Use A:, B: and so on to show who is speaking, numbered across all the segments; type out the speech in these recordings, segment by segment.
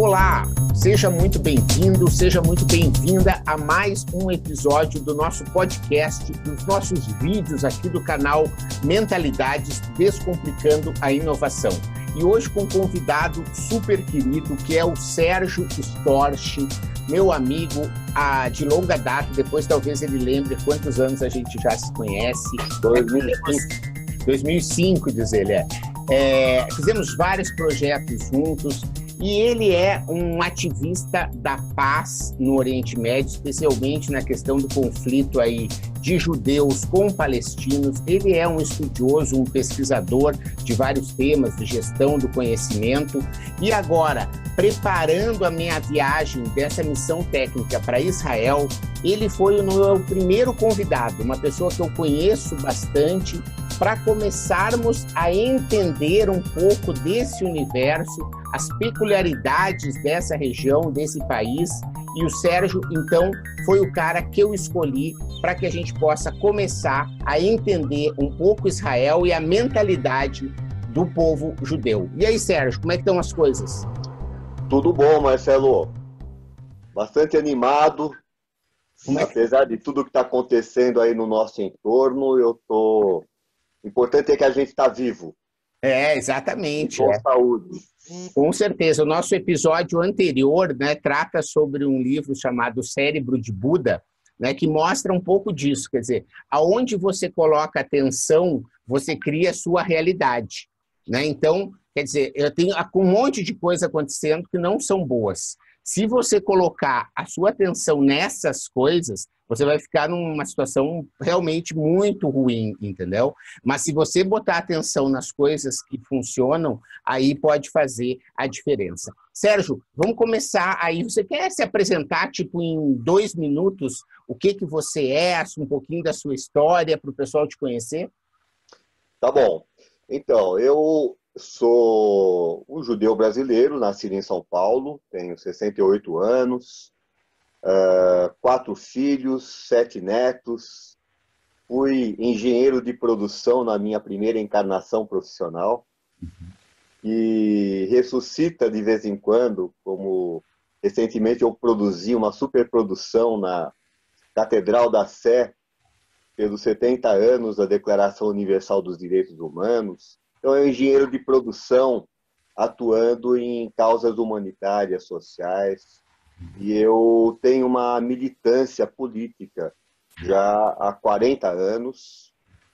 A: Olá, seja muito bem-vindo, seja muito bem-vinda a mais um episódio do nosso podcast, dos nossos vídeos aqui do canal Mentalidades Descomplicando a Inovação. E hoje com um convidado super querido, que é o Sérgio Storch, meu amigo ah, de longa data, depois talvez ele lembre quantos anos a gente já se conhece. 2005, 2005 diz ele, é. é fizemos vários projetos juntos, e ele é um ativista da paz no Oriente Médio, especialmente na questão do conflito aí de judeus com palestinos. Ele é um estudioso, um pesquisador de vários temas de gestão do conhecimento. E agora, preparando a minha viagem dessa missão técnica para Israel, ele foi o meu primeiro convidado, uma pessoa que eu conheço bastante, para começarmos a entender um pouco desse universo, as peculiaridades dessa região, desse país. E o Sérgio, então, foi o cara que eu escolhi para que a gente possa começar a entender um pouco Israel e a mentalidade do povo judeu. E aí, Sérgio, como é que estão as coisas?
B: Tudo bom, Marcelo. Bastante animado. É que... Apesar de tudo que está acontecendo aí no nosso entorno, eu estou o importante é que a gente está vivo.
A: É, exatamente.
B: Com é. saúde.
A: Com certeza. O nosso episódio anterior né, trata sobre um livro chamado Cérebro de Buda, né, que mostra um pouco disso. Quer dizer, aonde você coloca atenção, você cria a sua realidade. Né? Então, quer dizer, eu tenho um monte de coisa acontecendo que não são boas. Se você colocar a sua atenção nessas coisas, você vai ficar numa situação realmente muito ruim, entendeu? Mas se você botar atenção nas coisas que funcionam, aí pode fazer a diferença. Sérgio, vamos começar aí. Você quer se apresentar, tipo, em dois minutos, o que, que você é, um pouquinho da sua história, para o pessoal te conhecer?
B: Tá bom. Então, eu sou um judeu brasileiro, nascido em São Paulo, tenho 68 anos, uh, quatro filhos, sete netos, fui engenheiro de produção na minha primeira encarnação profissional e ressuscita de vez em quando, como recentemente eu produzi uma superprodução na Catedral da Sé pelos 70 anos da Declaração Universal dos Direitos Humanos. Então, é um engenheiro de produção atuando em causas humanitárias, sociais. E eu tenho uma militância política já há 40 anos.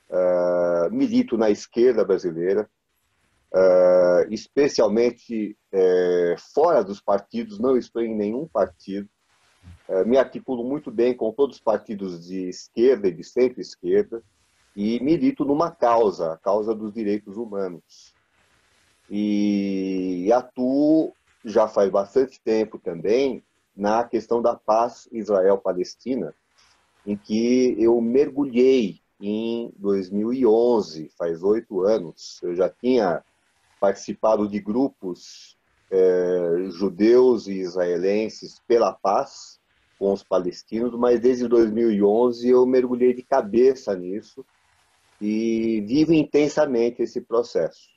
B: Uh, milito na esquerda brasileira, uh, especialmente uh, fora dos partidos, não estou em nenhum partido. me articulo muito bem com todos os partidos de esquerda e de centro-esquerda e milito numa causa, a causa dos direitos humanos. E atuo já faz bastante tempo também na questão da paz Israel-Palestina, em que eu mergulhei em 2011, faz oito anos. Eu já tinha participado de grupos é, judeus e israelenses pela paz com os palestinos, mas desde 2011 eu mergulhei de cabeça nisso e vive intensamente esse processo.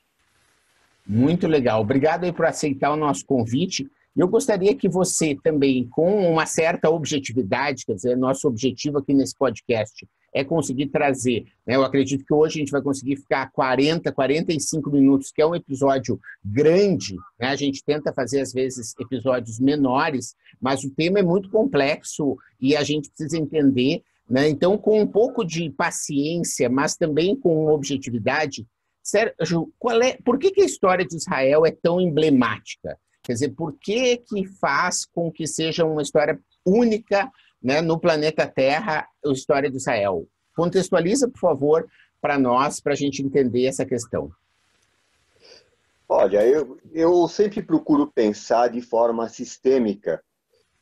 A: Muito legal. Obrigado aí por aceitar o nosso convite. Eu gostaria que você também, com uma certa objetividade, quer dizer, nosso objetivo aqui nesse podcast é conseguir trazer, né, eu acredito que hoje a gente vai conseguir ficar 40, 45 minutos, que é um episódio grande, né, a gente tenta fazer às vezes episódios menores, mas o tema é muito complexo e a gente precisa entender né? Então, com um pouco de paciência, mas também com objetividade, Sérgio, qual é, por que, que a história de Israel é tão emblemática? Quer dizer, por que, que faz com que seja uma história única né, no planeta Terra a história de Israel? Contextualiza, por favor, para nós, para a gente entender essa questão.
B: Olha, eu, eu sempre procuro pensar de forma sistêmica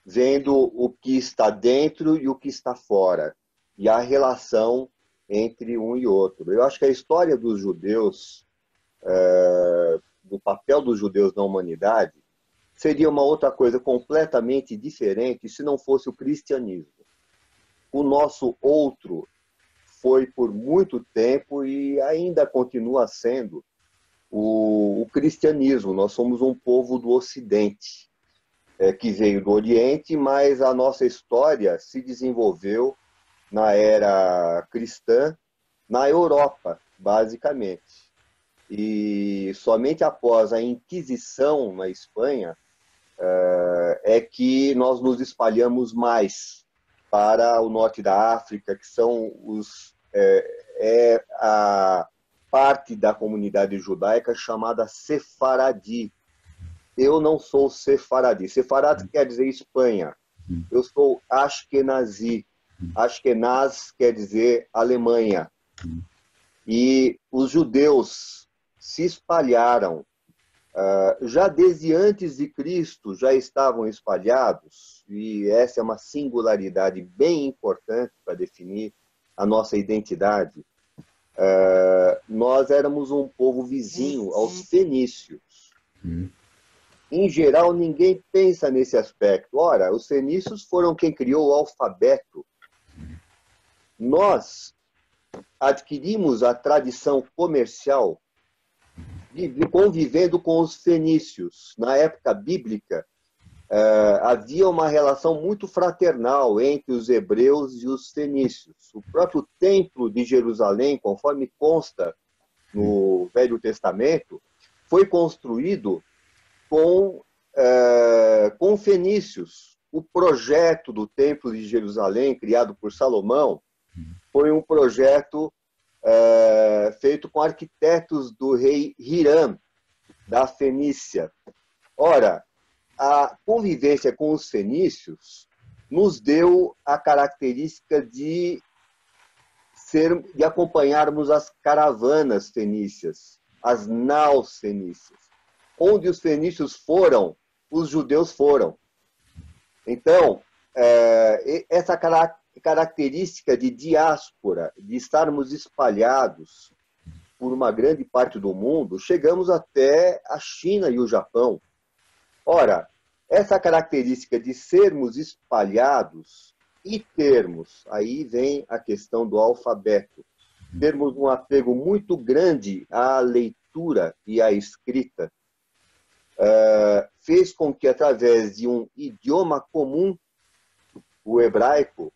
B: vendo o que está dentro e o que está fora, e a relação entre um e outro. Eu acho que a história dos judeus, é, do papel dos judeus na humanidade, seria uma outra coisa completamente diferente se não fosse o cristianismo. O nosso outro foi por muito tempo e ainda continua sendo o, o cristianismo. Nós somos um povo do Ocidente é, que veio do Oriente, mas a nossa história se desenvolveu na era cristã na Europa, basicamente. E somente após a Inquisição na Espanha é, é que nós nos espalhamos mais para o norte da África, que são os é, é a parte da comunidade judaica chamada Sefaradi. Eu não sou Sefaradi. Sefaradi quer dizer Espanha. Eu sou Ashkenazi. Ashkenaz quer dizer Alemanha. E os judeus se espalharam já desde antes de Cristo já estavam espalhados, e essa é uma singularidade bem importante para definir a nossa identidade. Uh, nós éramos um povo vizinho aos fenícios. Hum. Em geral, ninguém pensa nesse aspecto. Ora, os fenícios foram quem criou o alfabeto. Nós adquirimos a tradição comercial convivendo com os fenícios. Na época bíblica, Uh, havia uma relação muito fraternal entre os hebreus e os fenícios. O próprio templo de Jerusalém, conforme consta no Velho Testamento, foi construído com, uh, com fenícios. O projeto do templo de Jerusalém, criado por Salomão, foi um projeto uh, feito com arquitetos do rei Hiram, da Fenícia. Ora, a convivência com os fenícios nos deu a característica de ser, de acompanharmos as caravanas fenícias, as naus fenícias. Onde os fenícios foram, os judeus foram. Então, é, essa característica de diáspora, de estarmos espalhados por uma grande parte do mundo, chegamos até a China e o Japão. Ora, essa característica de sermos espalhados e termos, aí vem a questão do alfabeto, termos um apego muito grande à leitura e à escrita, uh, fez com que, através de um idioma comum, o hebraico,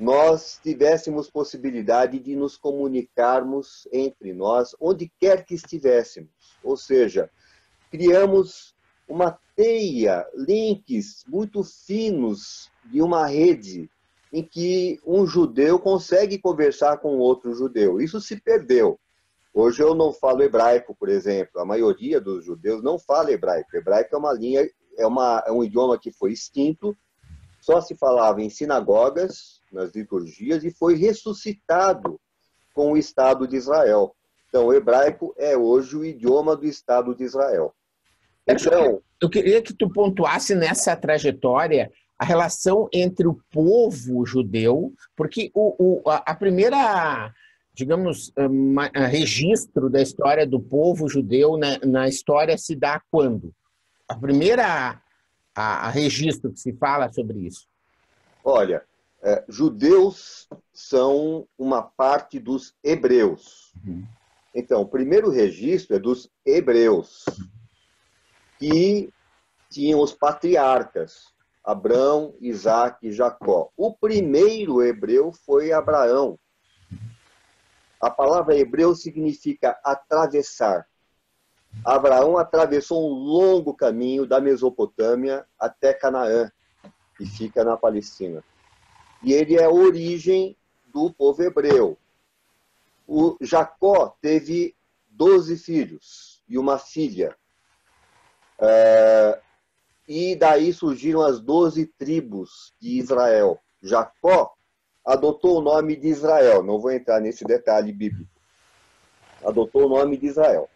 B: nós tivéssemos possibilidade de nos comunicarmos entre nós, onde quer que estivéssemos. Ou seja, criamos uma teia, links muito finos de uma rede em que um judeu consegue conversar com outro judeu. Isso se perdeu. Hoje eu não falo hebraico, por exemplo. A maioria dos judeus não fala hebraico. hebraico é uma linha, é, uma, é um idioma que foi extinto, só se falava em sinagogas, nas liturgias, e foi ressuscitado com o Estado de Israel. Então, o hebraico é hoje o idioma do Estado de Israel.
A: Então, eu queria que tu pontuasse nessa trajetória a relação entre o povo judeu, porque o, o a primeira, digamos, registro da história do povo judeu na, na história se dá quando? A primeira a, a registro que se fala sobre isso?
B: Olha, é, judeus são uma parte dos hebreus. Uhum. Então, o primeiro registro é dos hebreus. Que tinham os patriarcas, Abraão, Isaac e Jacó. O primeiro hebreu foi Abraão. A palavra hebreu significa atravessar. Abraão atravessou um longo caminho da Mesopotâmia até Canaã, que fica na Palestina. E ele é a origem do povo hebreu. O Jacó teve doze filhos e uma filha. É, e daí surgiram as doze tribos de Israel. Jacó adotou o nome de Israel, não vou entrar nesse detalhe bíblico. Adotou o nome de Israel.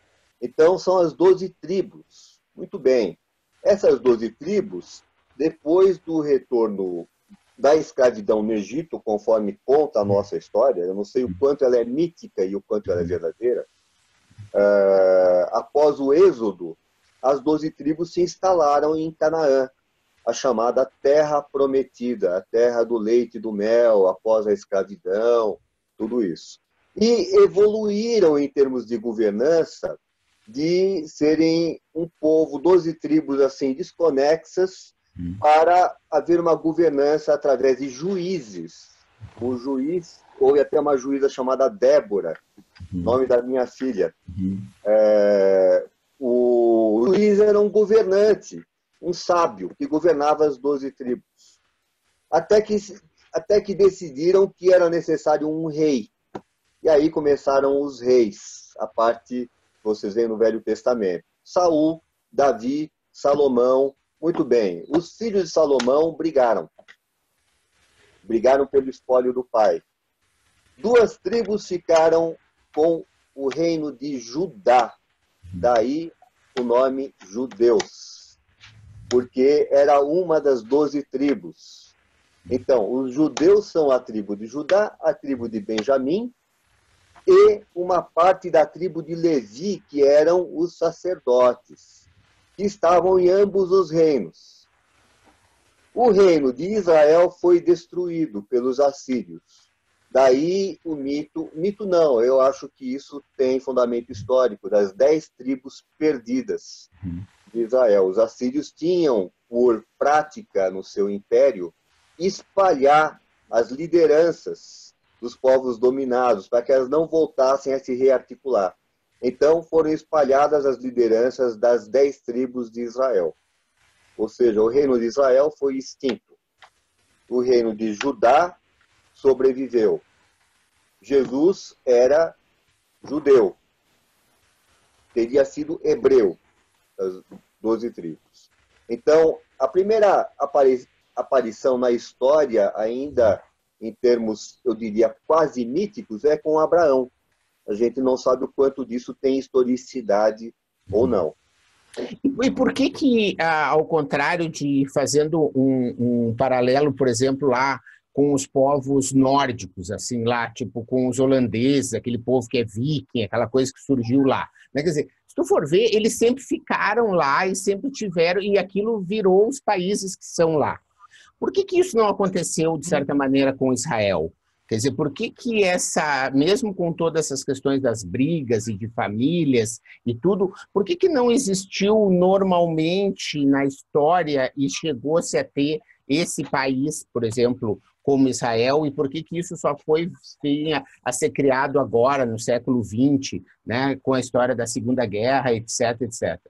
B: Então são as doze tribos. Muito bem. Essas doze tribos, depois do retorno da escravidão no Egito, conforme conta a nossa história, eu não sei o quanto ela é mítica e o quanto ela é verdadeira, uh, após o êxodo, as doze tribos se instalaram em Canaã, a chamada Terra Prometida, a terra do leite e do mel, após a escravidão, tudo isso. E evoluíram em termos de governança de serem um povo, doze tribos assim desconexas, uhum. para haver uma governança através de juízes. O juiz, houve até uma juíza chamada Débora, uhum. nome da minha filha. Uhum. É, o juiz era um governante, um sábio, que governava as doze tribos. Até que, até que decidiram que era necessário um rei. E aí começaram os reis, a parte vocês veem no Velho Testamento. Saul, Davi, Salomão. Muito bem. Os filhos de Salomão brigaram. Brigaram pelo espólio do pai. Duas tribos ficaram com o reino de Judá. Daí o nome judeus, porque era uma das doze tribos. Então, os judeus são a tribo de Judá, a tribo de Benjamim e uma parte da tribo de Levi, que eram os sacerdotes, que estavam em ambos os reinos. O reino de Israel foi destruído pelos assírios. Daí o mito, mito não, eu acho que isso tem fundamento histórico, das dez tribos perdidas de Israel. Os assírios tinham por prática no seu império espalhar as lideranças dos povos dominados, para que elas não voltassem a se rearticular. Então foram espalhadas as lideranças das dez tribos de Israel. Ou seja, o reino de Israel foi extinto. O reino de Judá sobreviveu. Jesus era judeu. Teria sido hebreu, das doze tribos. Então, a primeira aparição na história ainda em termos, eu diria, quase míticos, é com Abraão. A gente não sabe o quanto disso tem historicidade ou não.
A: E por que que, ah, ao contrário de fazendo um, um, paralelo, por exemplo, lá com os povos nórdicos, assim, lá, tipo, com os holandeses, aquele povo que é viking, aquela coisa que surgiu lá. Né? Quer dizer, se tu for ver, eles sempre ficaram lá e sempre tiveram, e aquilo virou os países que são lá. Por que, que isso não aconteceu, de certa maneira, com Israel? Quer dizer, por que, que essa, mesmo com todas essas questões das brigas e de famílias e tudo, por que, que não existiu normalmente na história e chegou-se a ter esse país, por exemplo, como Israel, e por que, que isso só foi a, a ser criado agora, no século XX, né, com a história da Segunda Guerra, etc, etc?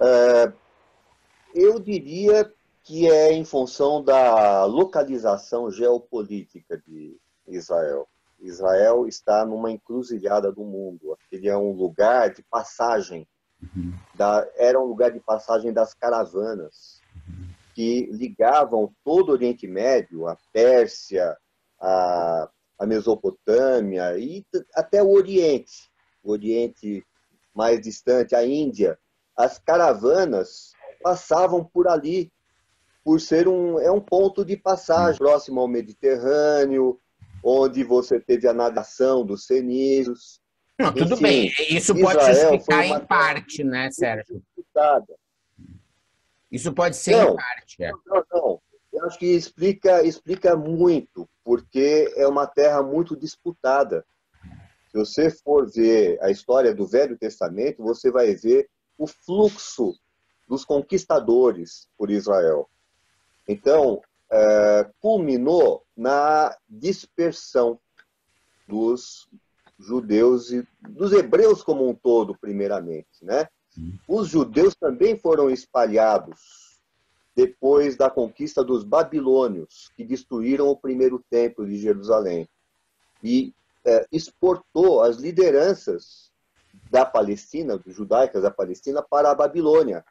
B: É, eu diria que é em função da localização geopolítica de Israel. Israel está numa encruzilhada do mundo. Ele é um lugar de passagem, uhum. da, era um lugar de passagem das caravanas que ligavam todo o Oriente Médio, a Pérsia, a, a Mesopotâmia e até o Oriente, o Oriente mais distante, a Índia as caravanas passavam por ali, por ser um, é um ponto de passagem próximo ao Mediterrâneo, onde você teve a navegação dos cenícios.
A: Não, tudo Enfim, bem, isso pode se explicar em parte, né, Sérgio? Isso pode ser não, em parte. É. Não,
B: não. Eu acho que explica, explica muito, porque é uma terra muito disputada. Se você for ver a história do Velho Testamento, você vai ver o fluxo dos conquistadores por Israel. Então, é, culminou na dispersão dos judeus e dos hebreus como um todo, primeiramente, né? Os judeus também foram espalhados depois da conquista dos babilônios, que destruíram o primeiro templo de Jerusalém e é, exportou as lideranças da Palestina, judaicas da Palestina, para a Babilônia.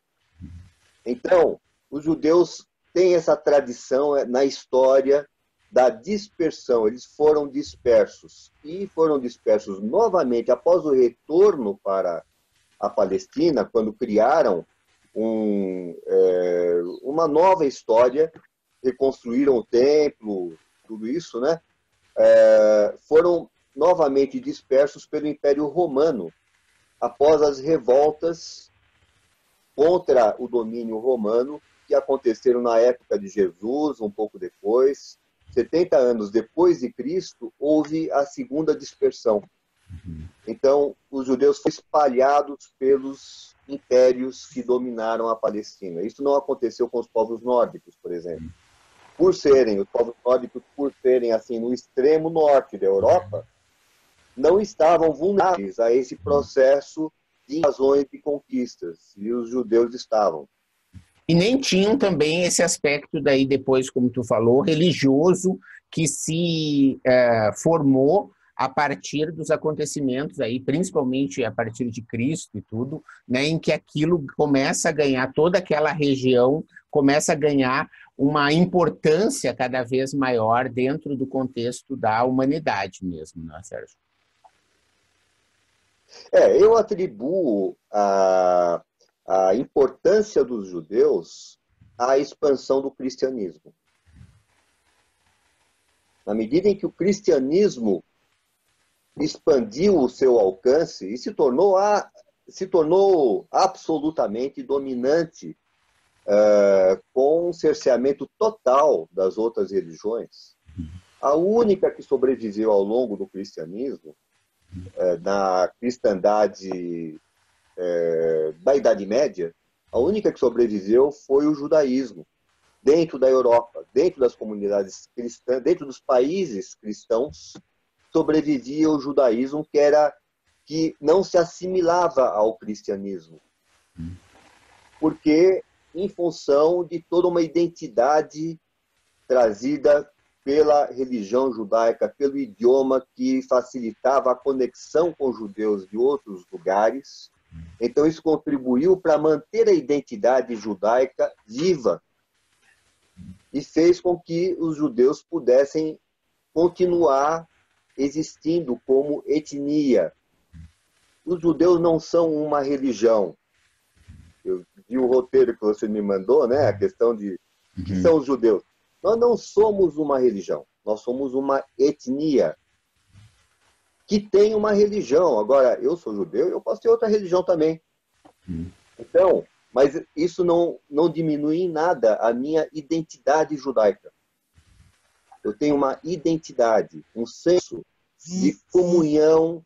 B: Então, os judeus têm essa tradição é, na história da dispersão. Eles foram dispersos e foram dispersos novamente após o retorno para a Palestina, quando criaram um, é, uma nova história, reconstruíram o templo, tudo isso, né? É, foram novamente dispersos pelo Império Romano, após as revoltas contra o domínio romano que aconteceram na época de Jesus, um pouco depois. 70 anos depois de Cristo, houve a segunda dispersão. Então, os judeus foram espalhados pelos impérios que dominaram a Palestina. Isso não aconteceu com os povos nórdicos, por exemplo. Por serem, os povos nórdicos, por serem assim no extremo norte da Europa, não estavam vulneráveis a esse processo de invasões e conquistas, e os judeus estavam.
A: E nem tinham também esse aspecto daí depois, como tu falou, religioso que se é, formou a partir dos acontecimentos aí, principalmente a partir de Cristo e tudo, né, em que aquilo começa a ganhar toda aquela região começa a ganhar uma importância cada vez maior dentro do contexto da humanidade mesmo, né, Sérgio?
B: É, eu atribuo a, a importância dos judeus à expansão do cristianismo. Na medida em que o cristianismo expandiu o seu alcance e se tornou, a, se tornou absolutamente dominante uh, com um cerceamento total das outras religiões, a única que sobreviveu ao longo do cristianismo é, na cristandade é, da Idade Média, a única que sobreviveu foi o judaísmo, dentro da Europa, dentro das comunidades cristãs, dentro dos países cristãos, sobrevivia o judaísmo que era que não se assimilava ao cristianismo. Porque em função de toda uma identidade trazida pela religião judaica, pelo idioma que facilitava a conexão com judeus de outros lugares. Então, isso contribuiu para manter a identidade judaica viva e fez com que os judeus pudessem continuar existindo como etnia. Os judeus não são uma religião. Eu vi o roteiro que você me mandou, né? A questão de que uhum. são os judeus. Nós não somos uma religião, nós somos uma etnia que tem uma religião. Agora, eu sou judeu, eu posso ter outra religião também. Hum. Então, mas isso não, não diminui em nada a minha identidade judaica. Eu tenho uma identidade, um senso de comunhão,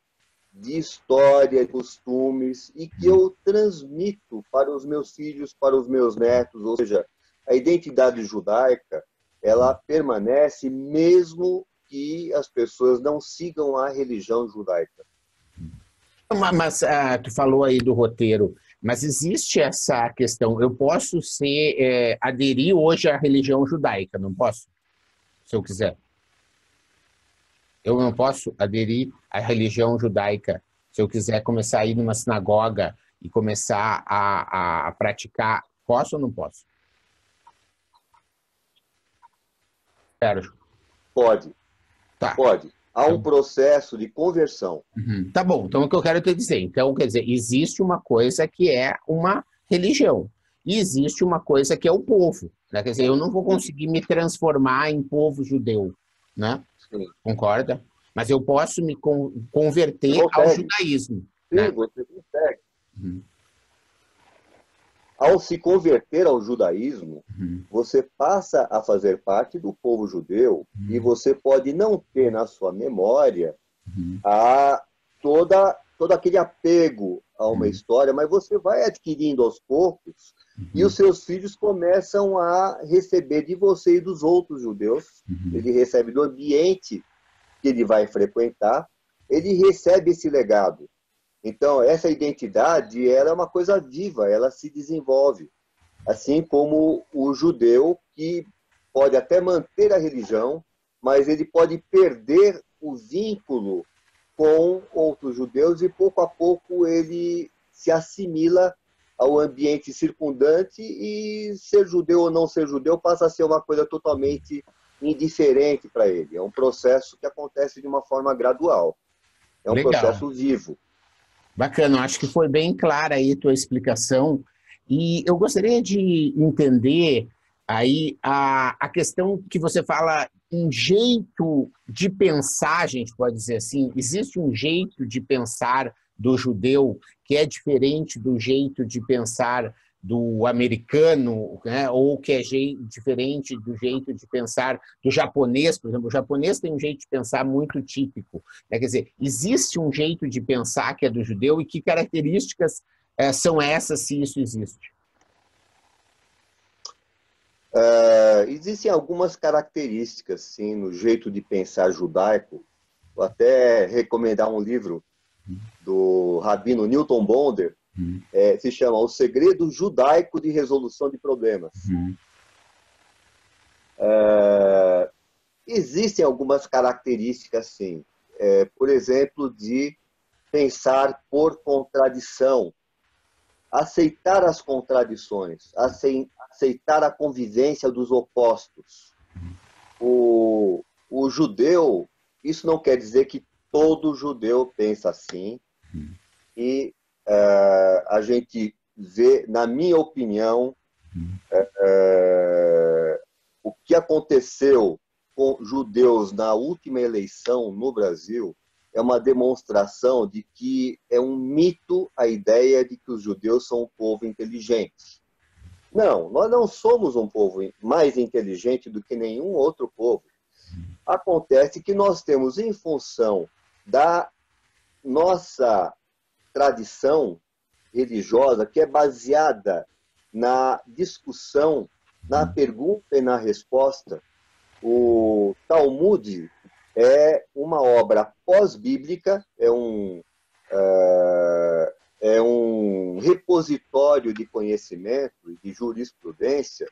B: de história, de costumes, e que eu transmito para os meus filhos, para os meus netos. Ou seja, a identidade judaica ela permanece mesmo que as pessoas não sigam a religião judaica.
A: Mas ah, tu falou aí do roteiro, mas existe essa questão. Eu posso ser é, aderir hoje à religião judaica, não posso? Se eu quiser. Eu não posso aderir à religião judaica se eu quiser começar a ir numa sinagoga e começar a, a praticar. Posso ou não posso?
B: Sérgio? Pode. Tá. Pode. Há um processo de conversão.
A: Uhum. Tá bom. Então, o que eu quero te dizer? Então, quer dizer, existe uma coisa que é uma religião. E existe uma coisa que é o povo. Né? Quer dizer, eu não vou conseguir me transformar em povo judeu. Né? Sim. Concorda? Mas eu posso me converter ao judaísmo.
B: Sim, né? você consegue. Uhum ao se converter ao judaísmo, uhum. você passa a fazer parte do povo judeu uhum. e você pode não ter na sua memória uhum. a toda todo aquele apego a uma uhum. história, mas você vai adquirindo aos poucos e os seus filhos começam a receber de você e dos outros judeus. Uhum. Ele recebe do ambiente que ele vai frequentar, ele recebe esse legado. Então, essa identidade ela é uma coisa viva, ela se desenvolve. Assim como o judeu, que pode até manter a religião, mas ele pode perder o vínculo com outros judeus e pouco a pouco ele se assimila ao ambiente circundante e ser judeu ou não ser judeu passa a ser uma coisa totalmente indiferente para ele. É um processo que acontece de uma forma gradual. É um Legal. processo vivo.
A: Bacana, acho que foi bem clara aí a tua explicação. E eu gostaria de entender aí a, a questão que você fala, um jeito de pensar, a gente pode dizer assim, existe um jeito de pensar do judeu que é diferente do jeito de pensar do americano, né? ou que é jeito, diferente do jeito de pensar do japonês, por exemplo. O japonês tem um jeito de pensar muito típico. Né? Quer dizer, existe um jeito de pensar que é do judeu e que características é, são essas, se isso existe?
B: Uh, existem algumas características, sim, no jeito de pensar judaico. Vou até recomendar um livro do rabino Newton Bonder, uhum. é, se chama O Segredo Judaico de Resolução de Problemas. Uhum. Uh, existem algumas características, sim. É, por exemplo, de pensar por contradição, aceitar as contradições, aceitar a convivência dos opostos. O, o judeu, isso não quer dizer que todo judeu pensa assim, e uh, a gente vê, na minha opinião, uh, uh, o que aconteceu com judeus na última eleição no Brasil é uma demonstração de que é um mito a ideia de que os judeus são um povo inteligente. Não, nós não somos um povo mais inteligente do que nenhum outro povo. Acontece que nós temos, em função da nossa tradição religiosa, que é baseada na discussão, na pergunta e na resposta, o Talmud é uma obra pós-bíblica, é um, uh, é um repositório de conhecimento e de jurisprudência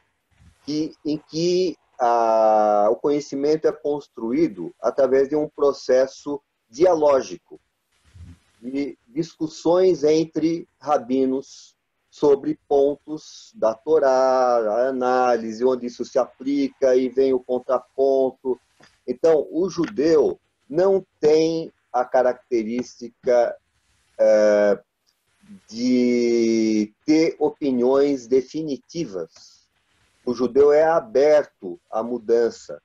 B: que, em que a, o conhecimento é construído através de um processo dialógico, de discussões entre rabinos sobre pontos da Torá, a análise, onde isso se aplica e vem o contraponto. Então, o judeu não tem a característica é, de ter opiniões definitivas. O judeu é aberto à mudança.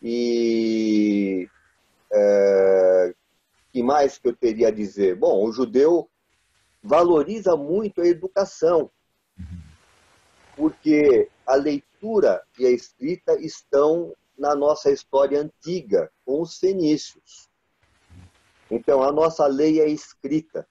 B: E é, que mais que eu teria a dizer? Bom, o judeu valoriza muito a educação, porque a leitura e a escrita estão na nossa história antiga, com os fenícios. Então, a nossa lei é escrita.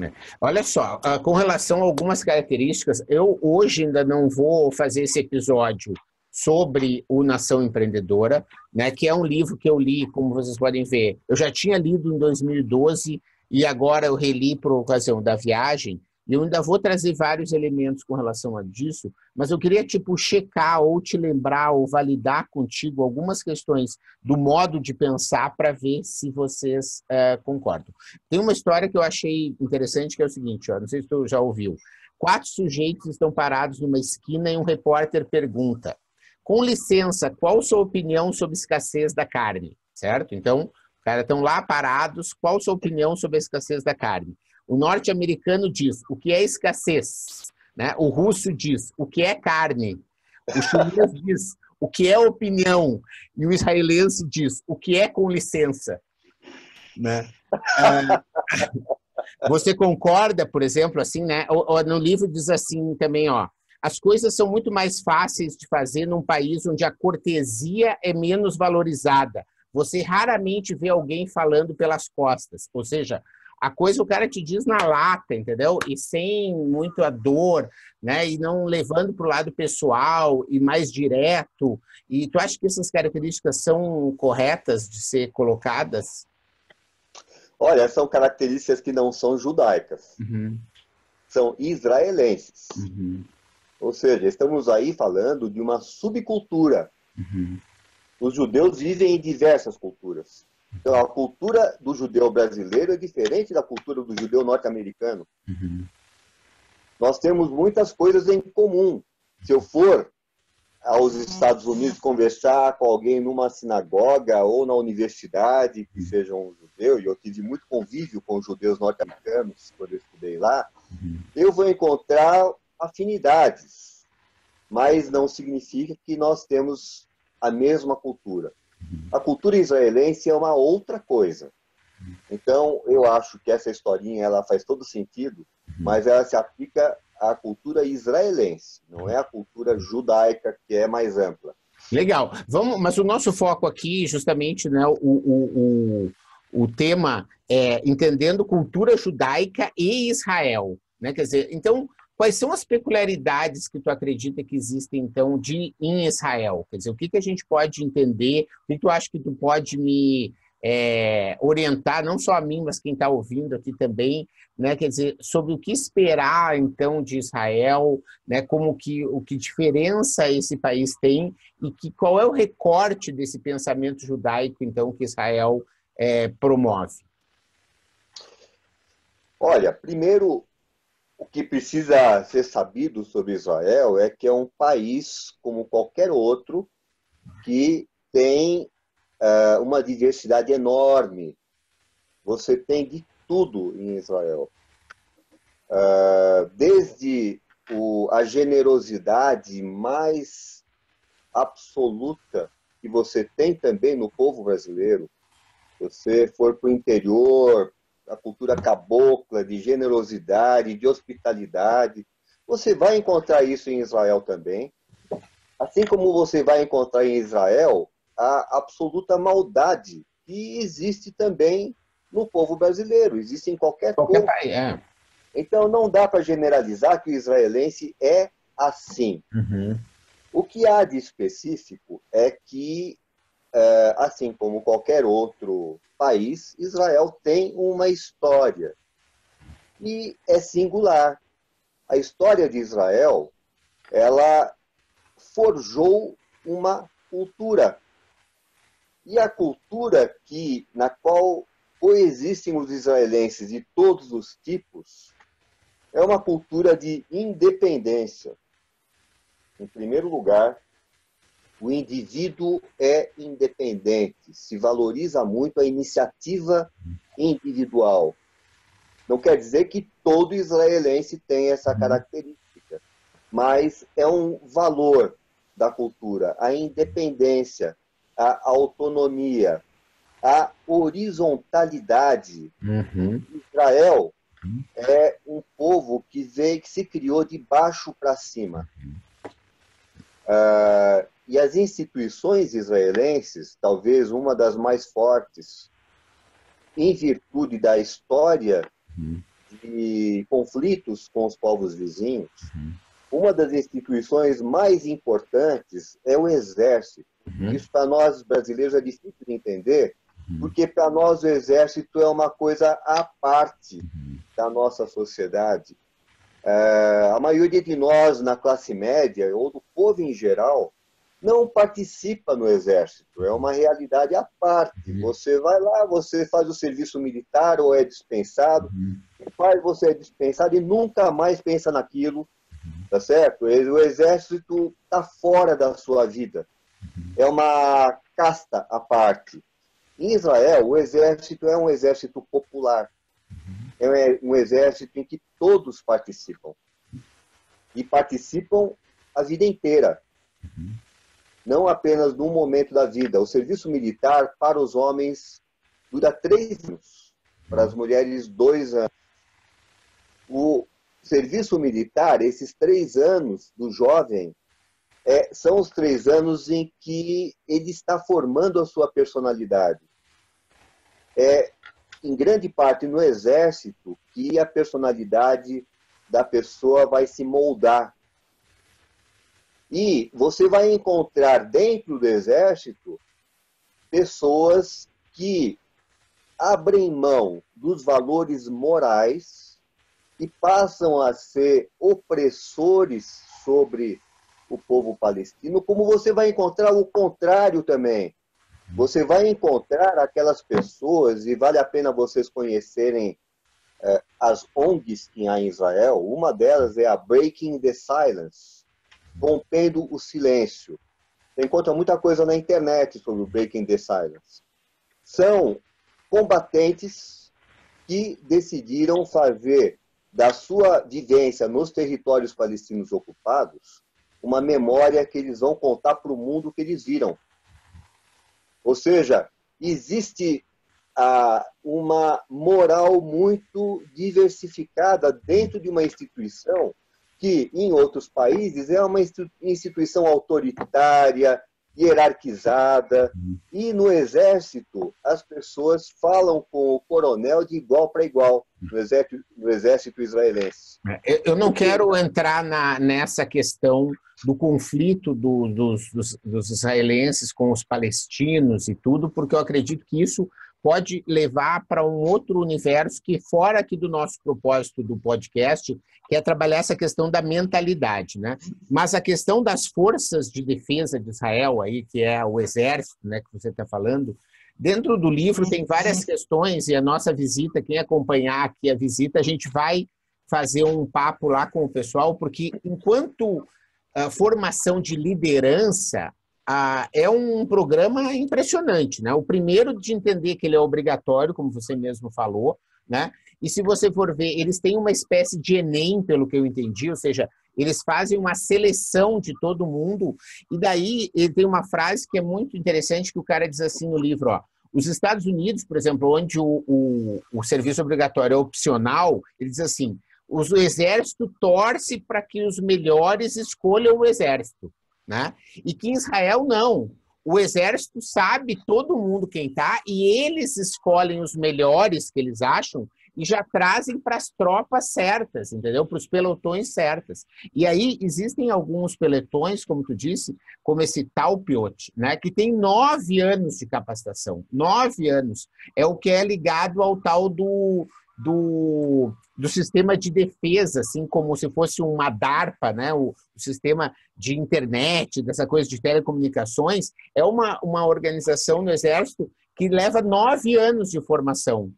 A: É. Olha só, ah, com relação a algumas características, eu hoje ainda não vou fazer esse episódio sobre o Nação Empreendedora, né, que é um livro que eu li, como vocês podem ver. Eu já tinha lido em 2012 e agora eu reli por ocasião da viagem. E eu ainda vou trazer vários elementos com relação a disso, mas eu queria tipo checar ou te lembrar ou validar contigo algumas questões do modo de pensar para ver se vocês é, concordam. Tem uma história que eu achei interessante que é o seguinte, ó, não sei se tu já ouviu. Quatro sujeitos estão parados numa esquina e um repórter pergunta: com licença, qual sua opinião sobre escassez da carne? Certo? Então, os caras estão lá parados, qual sua opinião sobre a escassez da carne? O norte-americano diz o que é escassez, né? O russo diz o que é carne, o chinês diz o que é opinião e o israelense diz o que é com licença, né? Ah, você concorda, por exemplo, assim, né? No livro diz assim também, ó, as coisas são muito mais fáceis de fazer num país onde a cortesia é menos valorizada. Você raramente vê alguém falando pelas costas. Ou seja, a coisa o cara te diz na lata, entendeu? E sem muita dor, né? E não levando para o lado pessoal e mais direto. E tu acha que essas características são corretas de ser colocadas?
B: Olha, são características que não são judaicas. Uhum. São israelenses. Uhum. Ou seja, estamos aí falando de uma subcultura. Uhum. Os judeus vivem em diversas culturas. Então, a cultura do judeu brasileiro é diferente da cultura do judeu norte-americano. Uhum. Nós temos muitas coisas em comum. Se eu for aos Estados Unidos conversar com alguém numa sinagoga ou na universidade que uhum. seja um judeu, e eu tive muito convívio com judeus norte-americanos quando eu estudei lá, uhum. eu vou encontrar afinidades, mas não significa que nós temos a mesma cultura. A cultura israelense é uma outra coisa. Então, eu acho que essa historinha ela faz todo sentido, mas ela se aplica à cultura israelense, não é a cultura judaica que é mais ampla.
A: Legal. Vamos, mas o nosso foco aqui, justamente, né, o, o, o o tema é entendendo cultura judaica e Israel. Né? Quer dizer, então, quais são as peculiaridades que tu acredita que existem, então, de, em Israel? Quer dizer, o que, que a gente pode entender? O que tu acha que tu pode me é, orientar, não só a mim, mas quem está ouvindo aqui também, né? Quer dizer, sobre o que esperar, então, de Israel, né? Como que, o que diferença esse país tem e que, qual é o recorte desse pensamento judaico, então, que Israel é, promove?
B: Olha, primeiro, o que precisa ser sabido sobre Israel é que é um país como qualquer outro que tem uh, uma diversidade enorme. Você tem de tudo em Israel. Uh, desde o, a generosidade mais absoluta que você tem também no povo brasileiro. Você for para o interior, a cultura cabocla, de generosidade, de hospitalidade. Você vai encontrar isso em Israel também. Assim como você vai encontrar em Israel a absoluta maldade que existe também no povo brasileiro, existe em qualquer, qualquer povo. País, é. Então não dá para generalizar que o israelense é assim. Uhum. O que há de específico é que, assim como qualquer outro país, Israel tem uma história e é singular. A história de Israel, ela forjou uma cultura. E a cultura que na qual coexistem os israelenses de todos os tipos é uma cultura de independência. Em primeiro lugar, o indivíduo é independente, se valoriza muito a iniciativa individual. Não quer dizer que todo israelense tem essa uhum. característica, mas é um valor da cultura, a independência, a autonomia, a horizontalidade. Uhum. Israel uhum. é um povo que veio, que se criou de baixo para cima. Uh, e as instituições israelenses, talvez uma das mais fortes, em virtude da história uhum. de conflitos com os povos vizinhos, uhum. uma das instituições mais importantes é o exército. Uhum. Isso para nós brasileiros é difícil de entender, porque para nós o exército é uma coisa à parte da nossa sociedade. É, a maioria de nós na classe média, ou do povo em geral, não participa no exército. É uma realidade à parte. Uhum. Você vai lá, você faz o serviço militar ou é dispensado, uhum. faz você é dispensado e nunca mais pensa naquilo, uhum. tá certo? O exército está fora da sua vida. É uma casta à parte. Em Israel, o exército é um exército popular. É um exército em que todos participam. E participam a vida inteira. Não apenas num momento da vida. O serviço militar para os homens dura três anos, para as mulheres, dois anos. O serviço militar, esses três anos do jovem, é, são os três anos em que ele está formando a sua personalidade. É, em grande parte, no exército, que a personalidade da pessoa vai se moldar e você vai encontrar dentro do exército pessoas que abrem mão dos valores morais e passam a ser opressores sobre o povo palestino, como você vai encontrar o contrário também. Você vai encontrar aquelas pessoas, e vale a pena vocês conhecerem eh, as ONGs que há em Israel. Uma delas é a Breaking the Silence, rompendo o silêncio. Você encontra muita coisa na internet sobre o Breaking the Silence. São combatentes que decidiram fazer da sua vivência nos territórios palestinos ocupados uma memória que eles vão contar para o mundo que eles viram. Ou seja, existe ah, uma moral muito diversificada dentro de uma instituição que em outros países é uma instituição autoritária, hierarquizada. E no exército, as pessoas falam com o coronel de igual para igual, no exército, no exército israelense.
A: É, eu não quero entrar na, nessa questão do conflito do, dos, dos, dos israelenses com os palestinos e tudo, porque eu acredito que isso pode levar para um outro universo que fora aqui do nosso propósito do podcast, que é trabalhar essa questão da mentalidade, né? Mas a questão das forças de defesa de Israel aí, que é o exército, né, que você está falando, dentro do livro tem várias questões e a nossa visita, quem acompanhar aqui a visita, a gente vai fazer um papo lá com o pessoal, porque enquanto a formação de liderança ah, é um programa impressionante, né? O primeiro de entender que ele é obrigatório, como você mesmo falou, né? E se você for ver, eles têm uma espécie de Enem, pelo que eu entendi, ou seja, eles fazem uma seleção de todo mundo, e daí ele tem uma frase que é muito interessante, que o cara diz assim no livro, ó, os Estados Unidos, por exemplo, onde o, o, o serviço obrigatório é opcional, ele diz assim, o exército torce para que os melhores escolham o exército. Né? E que em Israel não. O exército sabe todo mundo quem está e eles escolhem os melhores que eles acham e já trazem para as tropas certas, entendeu? Para os pelotões certas. E aí existem alguns pelotões, como tu disse, como esse Talpiot, né? Que tem nove anos de capacitação. Nove anos. É o que é ligado ao tal do, do, do sistema de defesa, assim como se fosse uma DARPA, né? o, o sistema de internet, dessa coisa de telecomunicações, é uma, uma organização no Exército que leva nove anos de formação.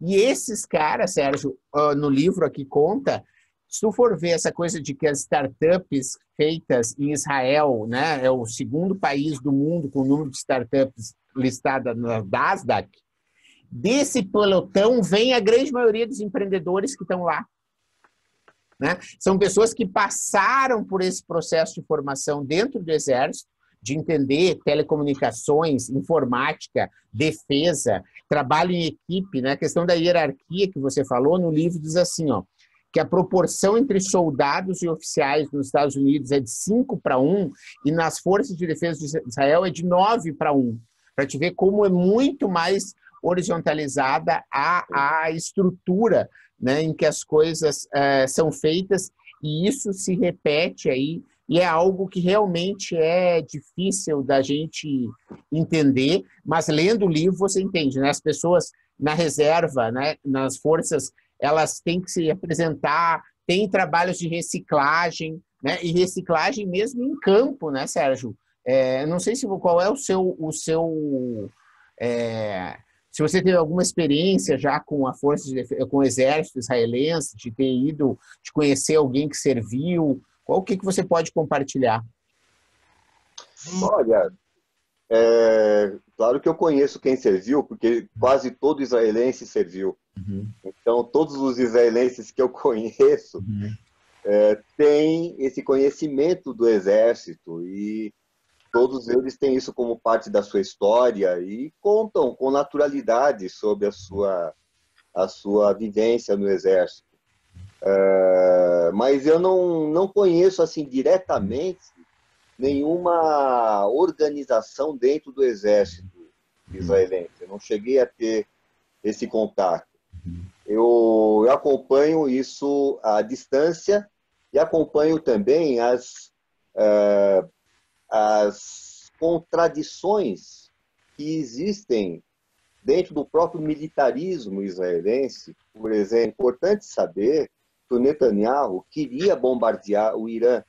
A: E esses caras, Sérgio, no livro aqui conta, se tu for ver essa coisa de que as startups feitas em Israel, né, é o segundo país do mundo com o número de startups listada na Nasdaq, desse pelotão vem a grande maioria dos empreendedores que estão lá. Né? São pessoas que passaram por esse processo de formação dentro do Exército, de entender telecomunicações, informática, defesa, trabalho em equipe, né? A questão da hierarquia que você falou no livro diz assim, ó, que a proporção entre soldados e oficiais nos Estados Unidos é de 5 para 1 e nas forças de defesa de Israel é de 9 para 1. Para te ver como é muito mais horizontalizada a, a estrutura né, em que as coisas é, são feitas, e isso se repete aí, e é algo que realmente é difícil da gente entender, mas lendo o livro você entende, né? As pessoas na reserva, né, nas forças, elas têm que se apresentar, tem trabalhos de reciclagem, né? E reciclagem mesmo em campo, né, Sérgio? É, não sei se qual é o seu o seu é, se você teve alguma experiência já com a força de, com o exército israelense, de ter ido, de conhecer alguém que serviu, qual que, que você pode compartilhar?
B: Olha, é, claro que eu conheço quem serviu, porque quase todo israelense serviu. Uhum. Então, todos os israelenses que eu conheço uhum. é, têm esse conhecimento do exército e todos eles têm isso como parte da sua história e contam com naturalidade sobre a sua, a sua vivência no exército. É, mas eu não, não conheço assim diretamente nenhuma organização dentro do exército israelense. Eu não cheguei a ter esse contato. Eu, eu acompanho isso à distância e acompanho também as, uh, as contradições que existem dentro do próprio militarismo israelense. Por exemplo, é importante saber que o Netanyahu queria bombardear o Irã,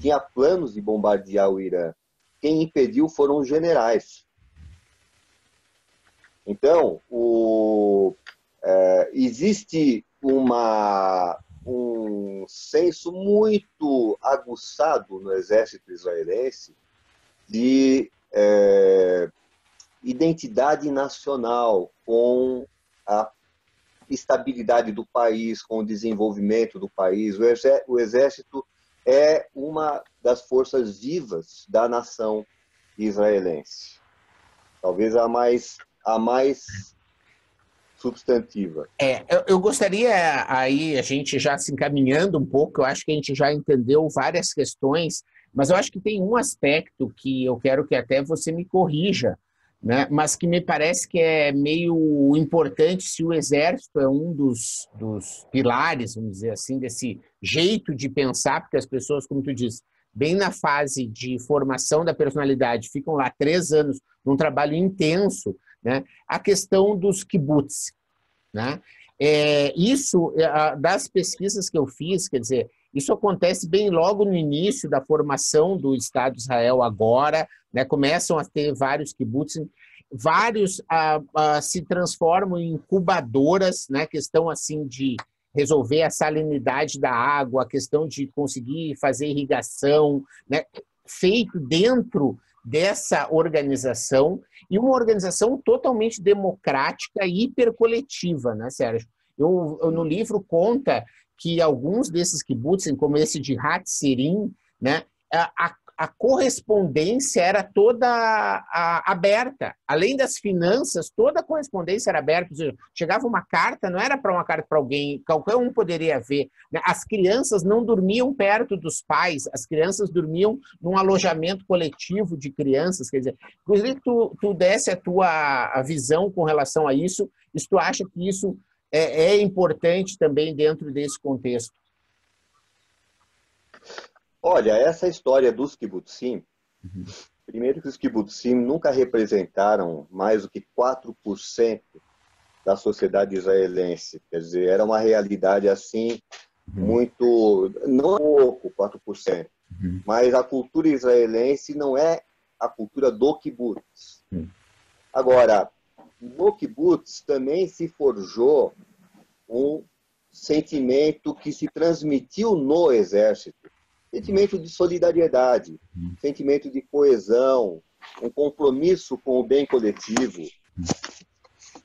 B: tinha planos de bombardear o Irã. Quem impediu foram os generais. Então, o, é, existe uma, um senso muito aguçado no exército israelense de é, identidade nacional com a estabilidade do país, com o desenvolvimento do país. O exército é uma das forças vivas da nação israelense. Talvez a mais, a mais substantiva.
A: É, eu, eu, gostaria aí, a gente já se encaminhando um pouco, eu acho que a gente já entendeu várias questões Mas eu acho que tem um aspecto que eu quero que até você me corrija, né? mas que me parece que é meio importante se o exército é um dos, dos pilares, vamos dizer assim, desse jeito de pensar, porque as pessoas, como tu diz, bem na fase de formação da personalidade, ficam lá três anos num trabalho intenso, né? a questão dos kibbutz. Né? É, isso, é, das pesquisas que eu fiz, quer dizer, isso acontece bem logo no início da formação do Estado de Israel agora, né? começam a ter vários kibbutz, vários ah, ah, se transformam em incubadoras, né? questão assim de resolver a salinidade da água, a questão de conseguir fazer irrigação, né? feito dentro dessa organização e uma organização totalmente democrática e hipercoletiva, né, Sérgio? Eu, eu, no livro conta que alguns desses kibbutzim, como esse de Hatzerim, né, a, a correspondência era toda a, aberta. Além das finanças, toda a correspondência era aberta. Seja, chegava uma carta, não era para uma carta para alguém, qualquer um poderia ver. Né? As crianças não dormiam perto dos pais, as crianças dormiam num alojamento coletivo de crianças. Quer dizer, que tu, tu desse a tua visão com relação a isso. Se tu acha que isso é, é importante também dentro desse contexto.
B: Olha, essa história dos kibbutzim, uhum. primeiro que os kibbutzim nunca representaram mais do que 4% da sociedade israelense. Quer dizer, era uma realidade assim, uhum. muito. não é pouco, 4%. Uhum. Mas a cultura israelense não é a cultura do kibbutz. Uhum. Agora, no kibbutz também se forjou um sentimento que se transmitiu no exército sentimento de solidariedade, uhum. sentimento de coesão, um compromisso com o bem coletivo.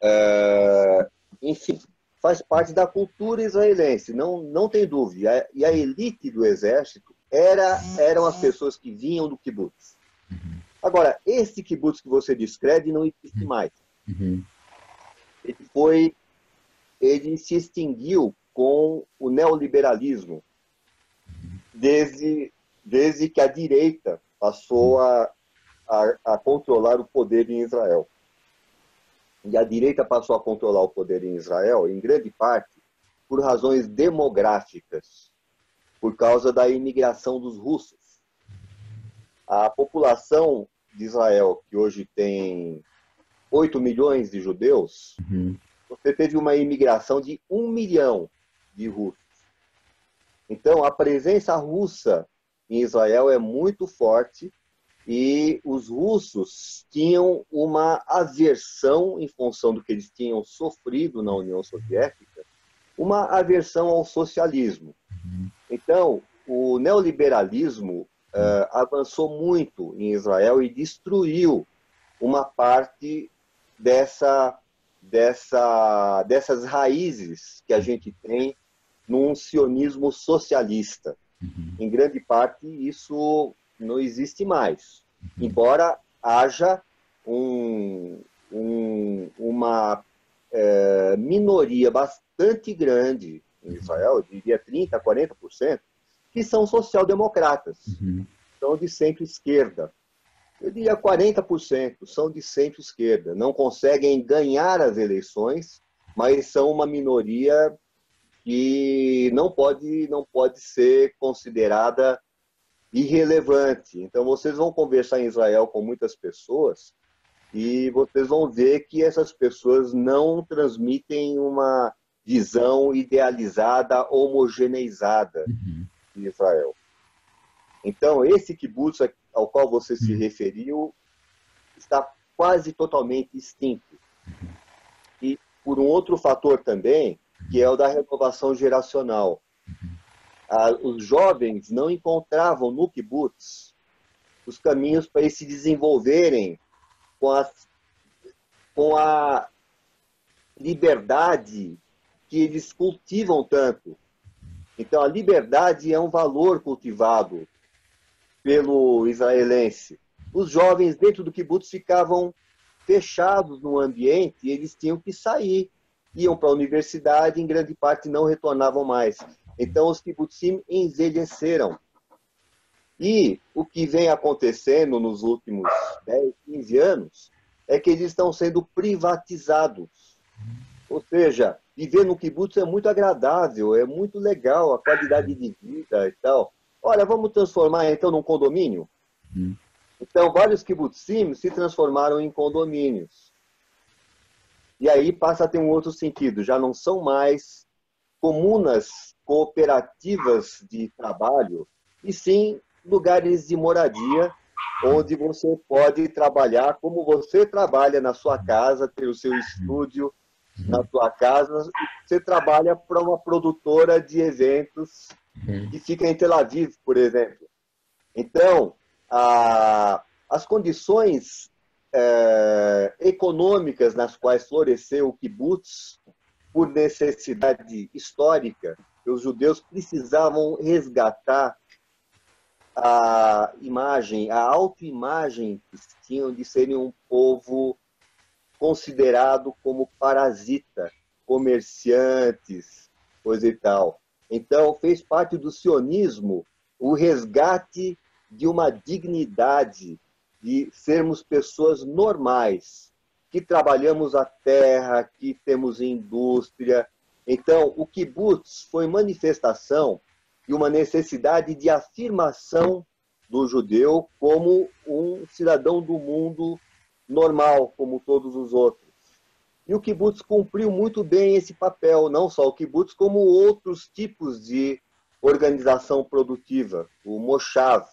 B: É, enfim, faz parte da cultura israelense, não, não tem dúvida. E a elite do exército era, eram as pessoas que vinham do kibbutz. Uhum. Agora, esse kibbutz que você descreve não existe uhum. mais. Uhum. Ele foi, ele se extinguiu com o neoliberalismo desde, desde que a direita passou a, a, a controlar o poder em Israel. E a direita passou a controlar o poder em Israel, em grande parte, por razões demográficas, por causa da imigração dos russos. A população de Israel, que hoje tem 8 milhões de judeus, uhum. você teve uma imigração de 1 milhão de russos. Então, a presença russa em Israel é muito forte e os russos tinham uma aversão, em função do que eles tinham sofrido na União Soviética, uma aversão ao socialismo. Então, o neoliberalismo uh, avançou muito em Israel e destruiu uma parte dessa, dessa, dessas raízes que a gente tem num sionismo socialista. Uhum. Em grande parte, isso não existe mais. Uhum. Embora haja um, um, uma é, minoria bastante grande em Israel, eu diria 30%, 40%, que são social-democratas, uhum. são de centro-esquerda. Eu diria 40% são de centro-esquerda, não conseguem ganhar as eleições, mas são uma minoria que não pode, não pode ser considerada irrelevante. Então, vocês vão conversar em Israel com muitas pessoas e vocês vão ver que essas pessoas não transmitem uma visão idealizada, homogeneizada uhum. de Israel. Então, esse kibbutz ao qual você se uhum. referiu está quase totalmente extinto. Uhum. E por um outro fator também, que é o da renovação geracional. Ah, os jovens não encontravam no kibbutz os caminhos para eles se desenvolverem com a, com a liberdade que eles cultivam tanto. Então, a liberdade é um valor cultivado pelo israelense. Os jovens dentro do kibbutz ficavam fechados no ambiente e eles tinham que sair iam para a universidade, em grande parte não retornavam mais. Então, os kibbutzim envelheceram. E o que vem acontecendo nos últimos 10, 15 anos é que eles estão sendo privatizados. Ou seja, viver no kibbutz é muito agradável, é muito legal, a qualidade de vida e tal. Olha, vamos transformar então num condomínio? Hum. Então, vários kibbutzim se transformaram em condomínios. E aí passa a ter um outro sentido, já não são mais comunas cooperativas de trabalho, e sim lugares de moradia onde você pode trabalhar como você trabalha na sua casa, ter o seu estúdio na sua casa, você trabalha para uma produtora de eventos que fica em Tel Aviv, por exemplo. Então, a, as condições é, econômicas nas quais floresceu o kibbutz, por necessidade histórica, os judeus precisavam resgatar a imagem, a autoimagem que tinham de serem um povo considerado como parasita, comerciantes, coisa e tal. Então, fez parte do sionismo o resgate de uma dignidade, de sermos pessoas normais, que trabalhamos a terra, que temos indústria. Então, o kibbutz foi manifestação e uma necessidade de afirmação do judeu como um cidadão do mundo normal, como todos os outros. E o kibbutz cumpriu muito bem esse papel, não só o kibbutz, como outros tipos de organização produtiva, o moshav,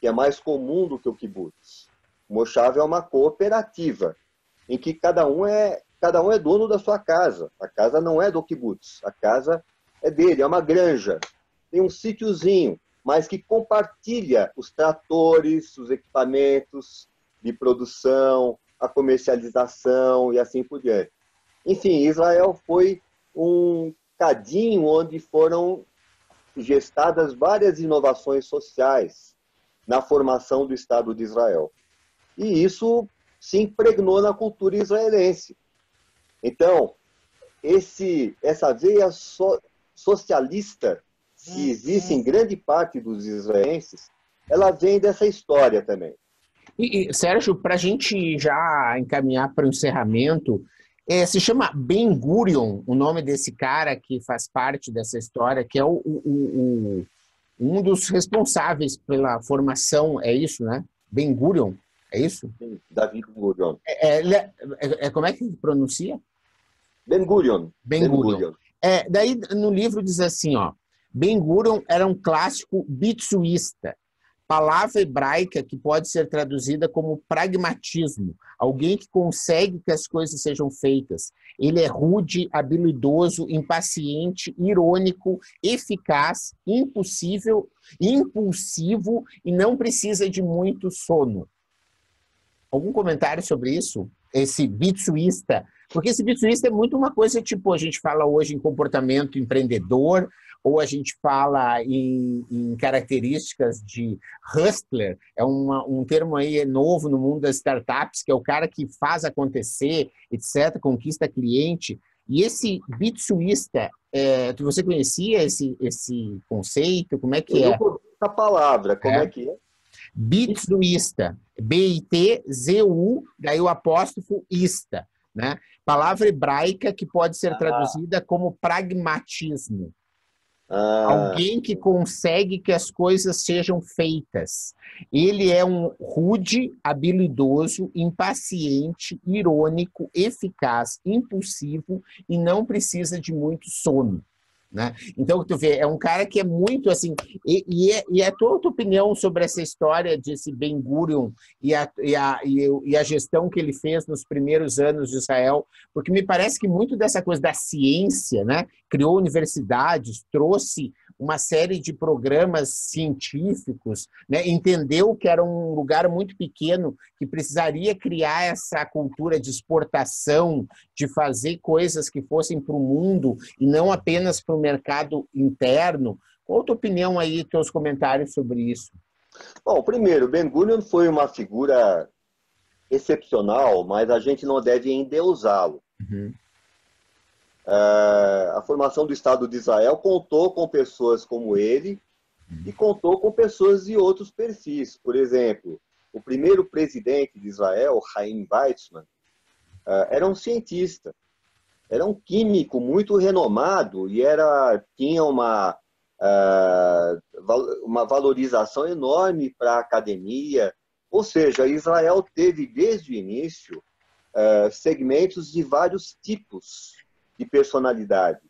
B: que é mais comum do que o kibbutz. O moshav é uma cooperativa, em que cada um é cada um é dono da sua casa. A casa não é do kibbutz, a casa é dele, é uma granja tem um sítiozinho, mas que compartilha os tratores, os equipamentos de produção, a comercialização e assim por diante. Enfim, Israel foi um cadinho onde foram gestadas várias inovações sociais na formação do Estado de Israel. E isso se impregnou na cultura israelense. Então, esse, essa veia so, socialista que existe em grande parte dos israelenses, ela vem dessa história também.
A: E, e Sérgio, para a gente já encaminhar para o encerramento, é, se chama Ben Gurion, o nome desse cara que faz parte dessa história, que é o, o, o, um dos responsáveis pela formação, é isso, né? Ben Gurion, é isso?
B: Sim, David Gurion.
A: É, é, é, é, como é que pronuncia?
B: Ben Gurion.
A: Ben, ben Gurion. Gurion. É, daí no livro diz assim, ó, Ben Gurion era um clássico bitsuísta, palavra hebraica que pode ser traduzida como pragmatismo, alguém que consegue que as coisas sejam feitas. Ele é rude, habilidoso, impaciente, irônico, eficaz, impossível, impulsivo e não precisa de muito sono. Algum comentário sobre isso? Esse bitsuísta? Porque esse bitsuísta é muito uma coisa tipo, a gente fala hoje em comportamento empreendedor, ou a gente fala em, em características de hustler, é uma, um termo aí novo no mundo das startups, que é o cara que faz acontecer, etc., conquista cliente. E esse bitsuísta, é, você conhecia esse, esse conceito? Como é que
B: Eu
A: é?
B: essa palavra, como é, é que é?
A: Bitsuísta, B-I-T-Z-U, daí o apóstrofo ista, né? Palavra hebraica que pode ser ah. traduzida como pragmatismo. Ah. Alguém que consegue que as coisas sejam feitas. Ele é um rude, habilidoso, impaciente, irônico, eficaz, impulsivo e não precisa de muito sono. Né? Então, tu vê, é um cara que é muito assim. E, e, é, e é a tua, opinião sobre essa história desse Ben Gurion e a, e, a, e a gestão que ele fez nos primeiros anos de Israel? Porque me parece que muito dessa coisa da ciência, né? criou universidades, trouxe uma série de programas científicos, né? entendeu que era um lugar muito pequeno que precisaria criar essa cultura de exportação, de fazer coisas que fossem para o mundo e não apenas para o mercado interno. Qual a tua opinião aí, teus comentários sobre isso?
B: Bom, primeiro, Ben Gurion foi uma figura excepcional, mas a gente não deve endeusá-lo. Uhum. É, a formação do Estado de Israel contou com pessoas como ele, e contou com pessoas de outros perfis. Por exemplo, o primeiro presidente de Israel, Chaim Weizmann, ah, era um cientista, era um químico muito renomado e era tinha uma ah, uma valorização enorme para a academia. Ou seja, Israel teve desde o início segmentos de vários tipos de personalidade.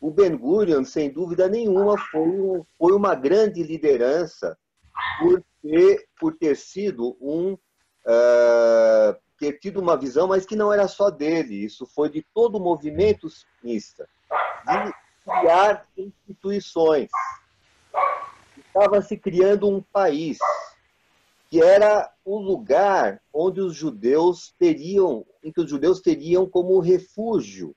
B: O Ben Gurion, sem dúvida nenhuma, foi, foi uma grande liderança por ter, por ter sido um uh, ter tido uma visão, mas que não era só dele, isso foi de todo o movimento sionista, de criar instituições. Estava se criando um país que era o lugar onde os judeus teriam, em que os judeus teriam como refúgio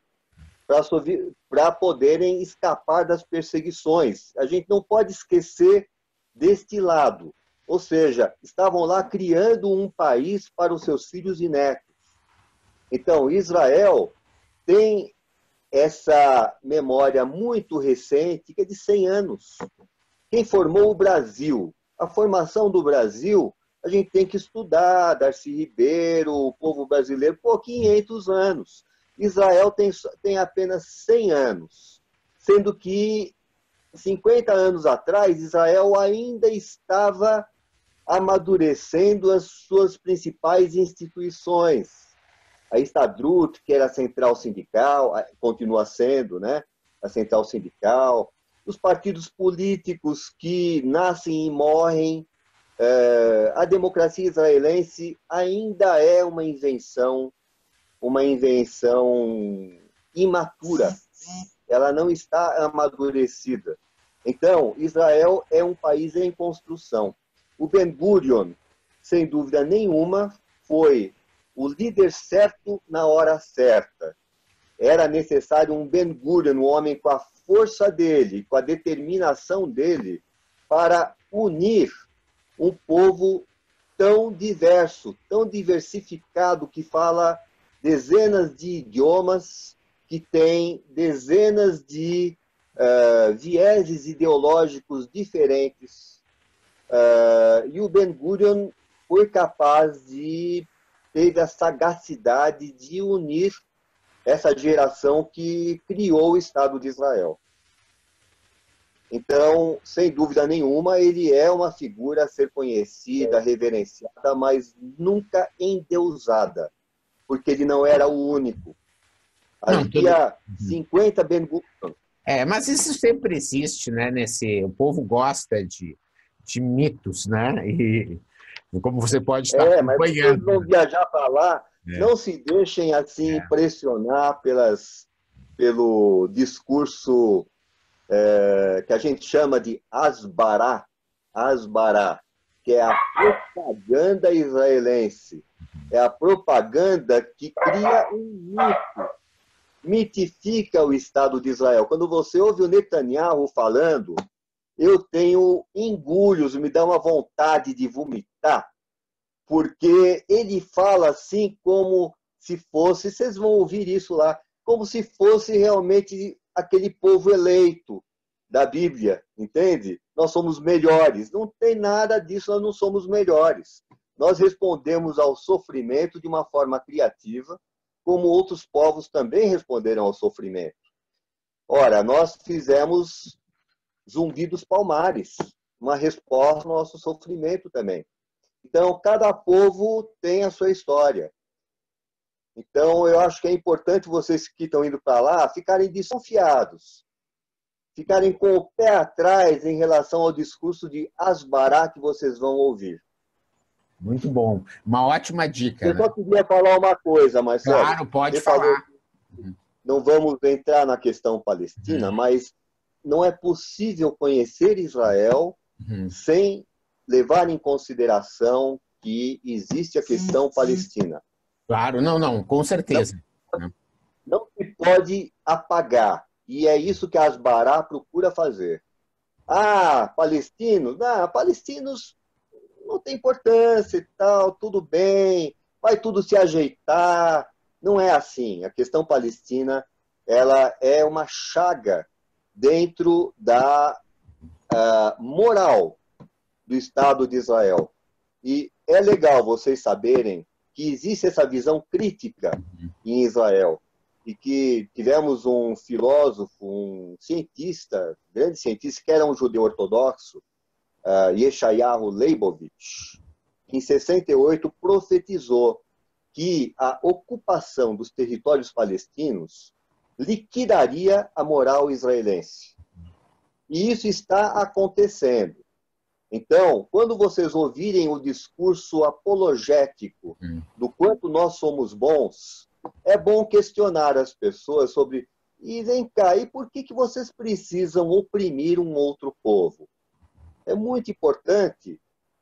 B: para poderem escapar das perseguições. A gente não pode esquecer deste lado. Ou seja, estavam lá criando um país para os seus filhos e netos. Então, Israel tem essa memória muito recente, que é de 100 anos. Quem formou o Brasil? A formação do Brasil, a gente tem que estudar, Darcy Ribeiro, o povo brasileiro, por 500 anos. Israel tem, tem apenas 100 anos, sendo que 50 anos atrás, Israel ainda estava amadurecendo as suas principais instituições. A Estadrut, que era a central sindical, continua sendo, né? A central sindical. Os partidos políticos que nascem e morrem. É, a democracia israelense ainda é uma invenção, uma invenção imatura. Ela não está amadurecida. Então, Israel é um país em construção. O Ben Gurion, sem dúvida nenhuma, foi o líder certo na hora certa. Era necessário um Ben Gurion, um homem com a força dele, com a determinação dele, para unir um povo tão diverso, tão diversificado, que fala dezenas de idiomas, que tem dezenas de uh, vieses ideológicos diferentes, Uh, e o Ben Gurion foi capaz de teve a sagacidade de unir essa geração que criou o Estado de Israel. Então, sem dúvida nenhuma, ele é uma figura a ser conhecida, reverenciada, mas nunca endeusada, porque ele não era o único. Havia tudo... 50 Ben Gurion.
A: É, mas isso sempre existe, né? Nesse, o povo gosta de de mitos, né? E como você pode estar é, acompanhando.
B: Mas não viajar para lá, é. não se deixem assim é. impressionar pelas, pelo discurso é, que a gente chama de asbará, asbará, que é a propaganda israelense. É a propaganda que cria um mito, mitifica o Estado de Israel. Quando você ouve o Netanyahu falando eu tenho engulhos, me dá uma vontade de vomitar, porque ele fala assim como se fosse, vocês vão ouvir isso lá, como se fosse realmente aquele povo eleito da Bíblia, entende? Nós somos melhores. Não tem nada disso, nós não somos melhores. Nós respondemos ao sofrimento de uma forma criativa, como outros povos também responderam ao sofrimento. Ora, nós fizemos Zumbi dos Palmares, uma resposta ao nosso sofrimento também. Então, cada povo tem a sua história. Então, eu acho que é importante vocês que estão indo para lá ficarem desconfiados, ficarem com o pé atrás em relação ao discurso de Asbará que vocês vão ouvir.
A: Muito bom. Uma ótima dica.
B: Eu né? só queria falar uma coisa, mas
A: Claro, pode falar.
B: Não vamos entrar na questão palestina, uhum. mas não é possível conhecer Israel uhum. sem levar em consideração que existe a questão palestina.
A: Claro, não, não, com certeza.
B: Não, não se pode apagar. E é isso que Asbará procura fazer. Ah, palestinos? Não, palestinos não tem importância e tal, tudo bem, vai tudo se ajeitar. Não é assim. A questão palestina ela é uma chaga dentro da uh, moral do Estado de Israel. E é legal vocês saberem que existe essa visão crítica em Israel e que tivemos um filósofo, um cientista, grande cientista, que era um judeu ortodoxo, uh, Yeshayahu Leibovitch, que em 68 profetizou que a ocupação dos territórios palestinos liquidaria a moral israelense. E isso está acontecendo. Então, quando vocês ouvirem o discurso apologético hum. do quanto nós somos bons, é bom questionar as pessoas sobre e vem cá, e por que, que vocês precisam oprimir um outro povo? É muito importante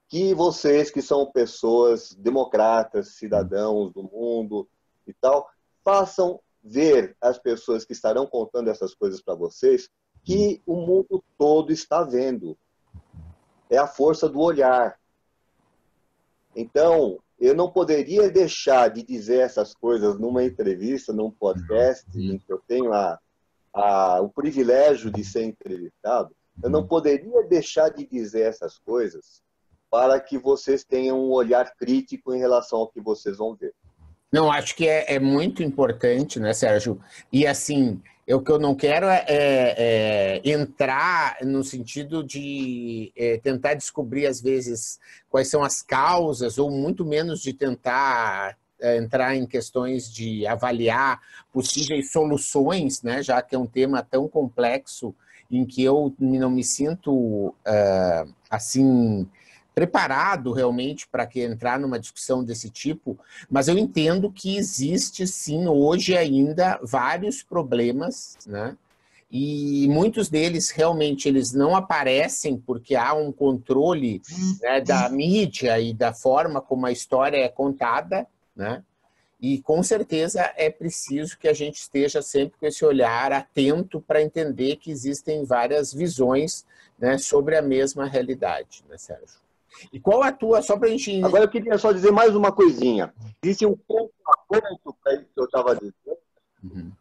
B: que vocês, que são pessoas democratas, cidadãos do mundo e tal, façam ver as pessoas que estarão contando essas coisas para vocês que o mundo todo está vendo. É a força do olhar. Então, eu não poderia deixar de dizer essas coisas numa entrevista, num podcast, uhum. em que eu tenho a, a, o privilégio de ser entrevistado. Eu não uhum. poderia deixar de dizer essas coisas para que vocês tenham um olhar crítico em relação ao que vocês vão ver.
A: Não, acho que é, é muito importante, né, Sérgio? E assim, o que eu não quero é, é, é entrar no sentido de é, tentar descobrir, às vezes, quais são as causas, ou muito menos de tentar é, entrar em questões de avaliar possíveis soluções, né, já que é um tema tão complexo em que eu não me sinto uh, assim preparado realmente para que entrar numa discussão desse tipo, mas eu entendo que existe sim hoje ainda vários problemas, né? E muitos deles realmente eles não aparecem porque há um controle né, da mídia e da forma como a história é contada, né? E com certeza é preciso que a gente esteja sempre com esse olhar atento para entender que existem várias visões né, sobre a mesma realidade, né, Sérgio? E qual a tua, só para a gente.
B: Agora eu queria só dizer mais uma coisinha. Existe um ponto para isso que eu estava dizendo. Uhum.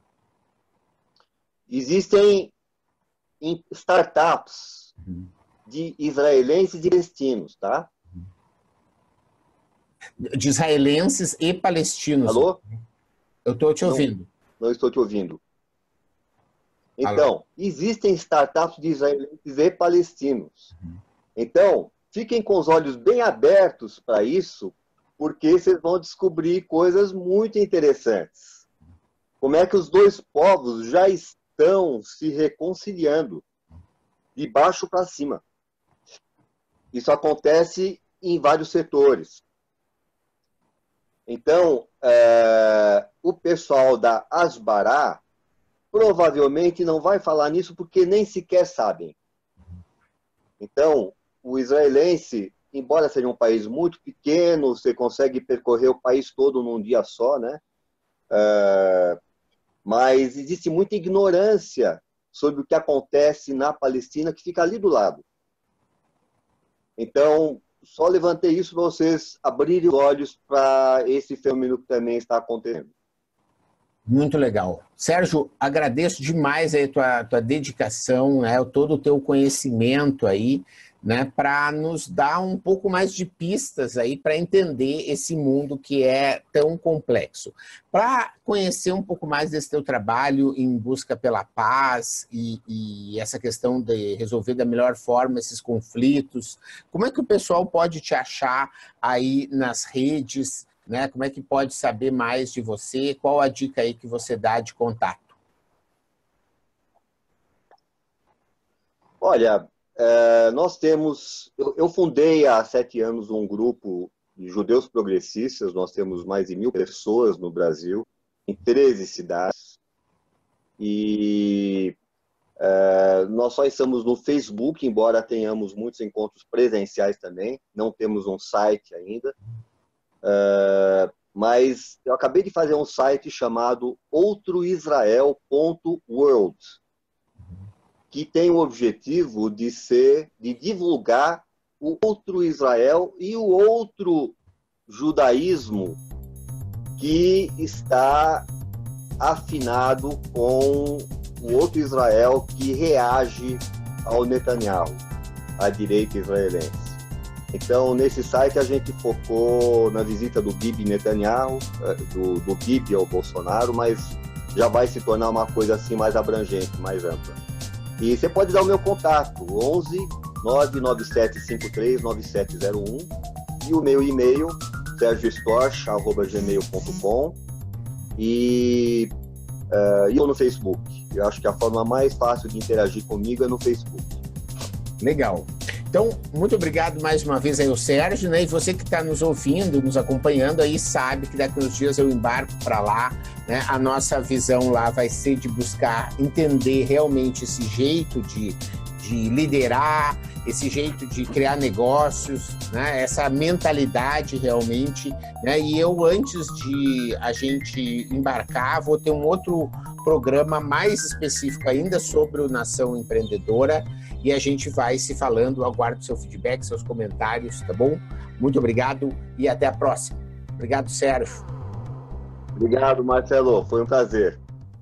B: Existem startups uhum. de israelenses e palestinos, tá?
A: De israelenses e palestinos.
B: Alô?
A: Eu estou te ouvindo.
B: Não, não, estou te ouvindo. Então, Alô? existem startups de israelenses e palestinos. Uhum. Então, Fiquem com os olhos bem abertos para isso, porque vocês vão descobrir coisas muito interessantes. Como é que os dois povos já estão se reconciliando de baixo para cima. Isso acontece em vários setores. Então, é, o pessoal da Asbará provavelmente não vai falar nisso porque nem sequer sabem. Então, o israelense, embora seja um país muito pequeno, você consegue percorrer o país todo num dia só, né? É, mas existe muita ignorância sobre o que acontece na Palestina, que fica ali do lado. Então, só levantei isso para vocês abrirem os olhos para esse fenômeno que também está acontecendo.
A: Muito legal. Sérgio, agradeço demais a tua, tua dedicação, né, todo o teu conhecimento aí né, para nos dar um pouco mais de pistas aí para entender esse mundo que é tão complexo. Para conhecer um pouco mais desse teu trabalho em busca pela paz e, e, essa questão de resolver da melhor forma esses conflitos, como é que o pessoal pode te achar aí nas redes, né? Como é que pode saber mais de você? Qual a dica aí que você dá de contato?
B: Olha, é, nós temos. Eu, eu, fundei há sete anos um grupo de judeus progressistas, nós temos mais de mil pessoas no Brasil, em 13 cidades. E é, nós só estamos no Facebook, embora tenhamos muitos encontros presenciais também, não temos um site ainda. É, mas eu acabei de fazer um site chamado outroisrael.world que tem o objetivo de ser, de divulgar o outro Israel e o outro judaísmo que está afinado com o outro Israel que reage ao Netanyahu. à direita israelense. Então, nesse site a gente focou na visita do Bibi Netanyahu, eh, do, do Bibi ao Bolsonaro, mas já vai se tornar uma coisa assim mais abrangente, mais ampla. E você pode dar o meu contato, 11 997539701 e o meu e-mail, sergiostorch.gmail.com e, uh, e eu no Facebook. Eu acho que a forma mais fácil de interagir comigo é no Facebook.
A: Legal. Então, muito obrigado mais uma vez aí ao Sérgio, né? E você que está nos ouvindo, nos acompanhando aí, sabe que daqui uns dias eu embarco para lá, né? A nossa visão lá vai ser de buscar entender realmente esse jeito de, de liderar, esse jeito de criar negócios, né? essa mentalidade realmente. Né? E eu, antes de a gente embarcar, vou ter um outro programa mais específico ainda sobre o Nação Empreendedora e a gente vai se falando. Aguardo seu feedback, seus comentários, tá bom? Muito obrigado e até a próxima. Obrigado, Sérgio.
B: Obrigado, Marcelo. Foi um prazer.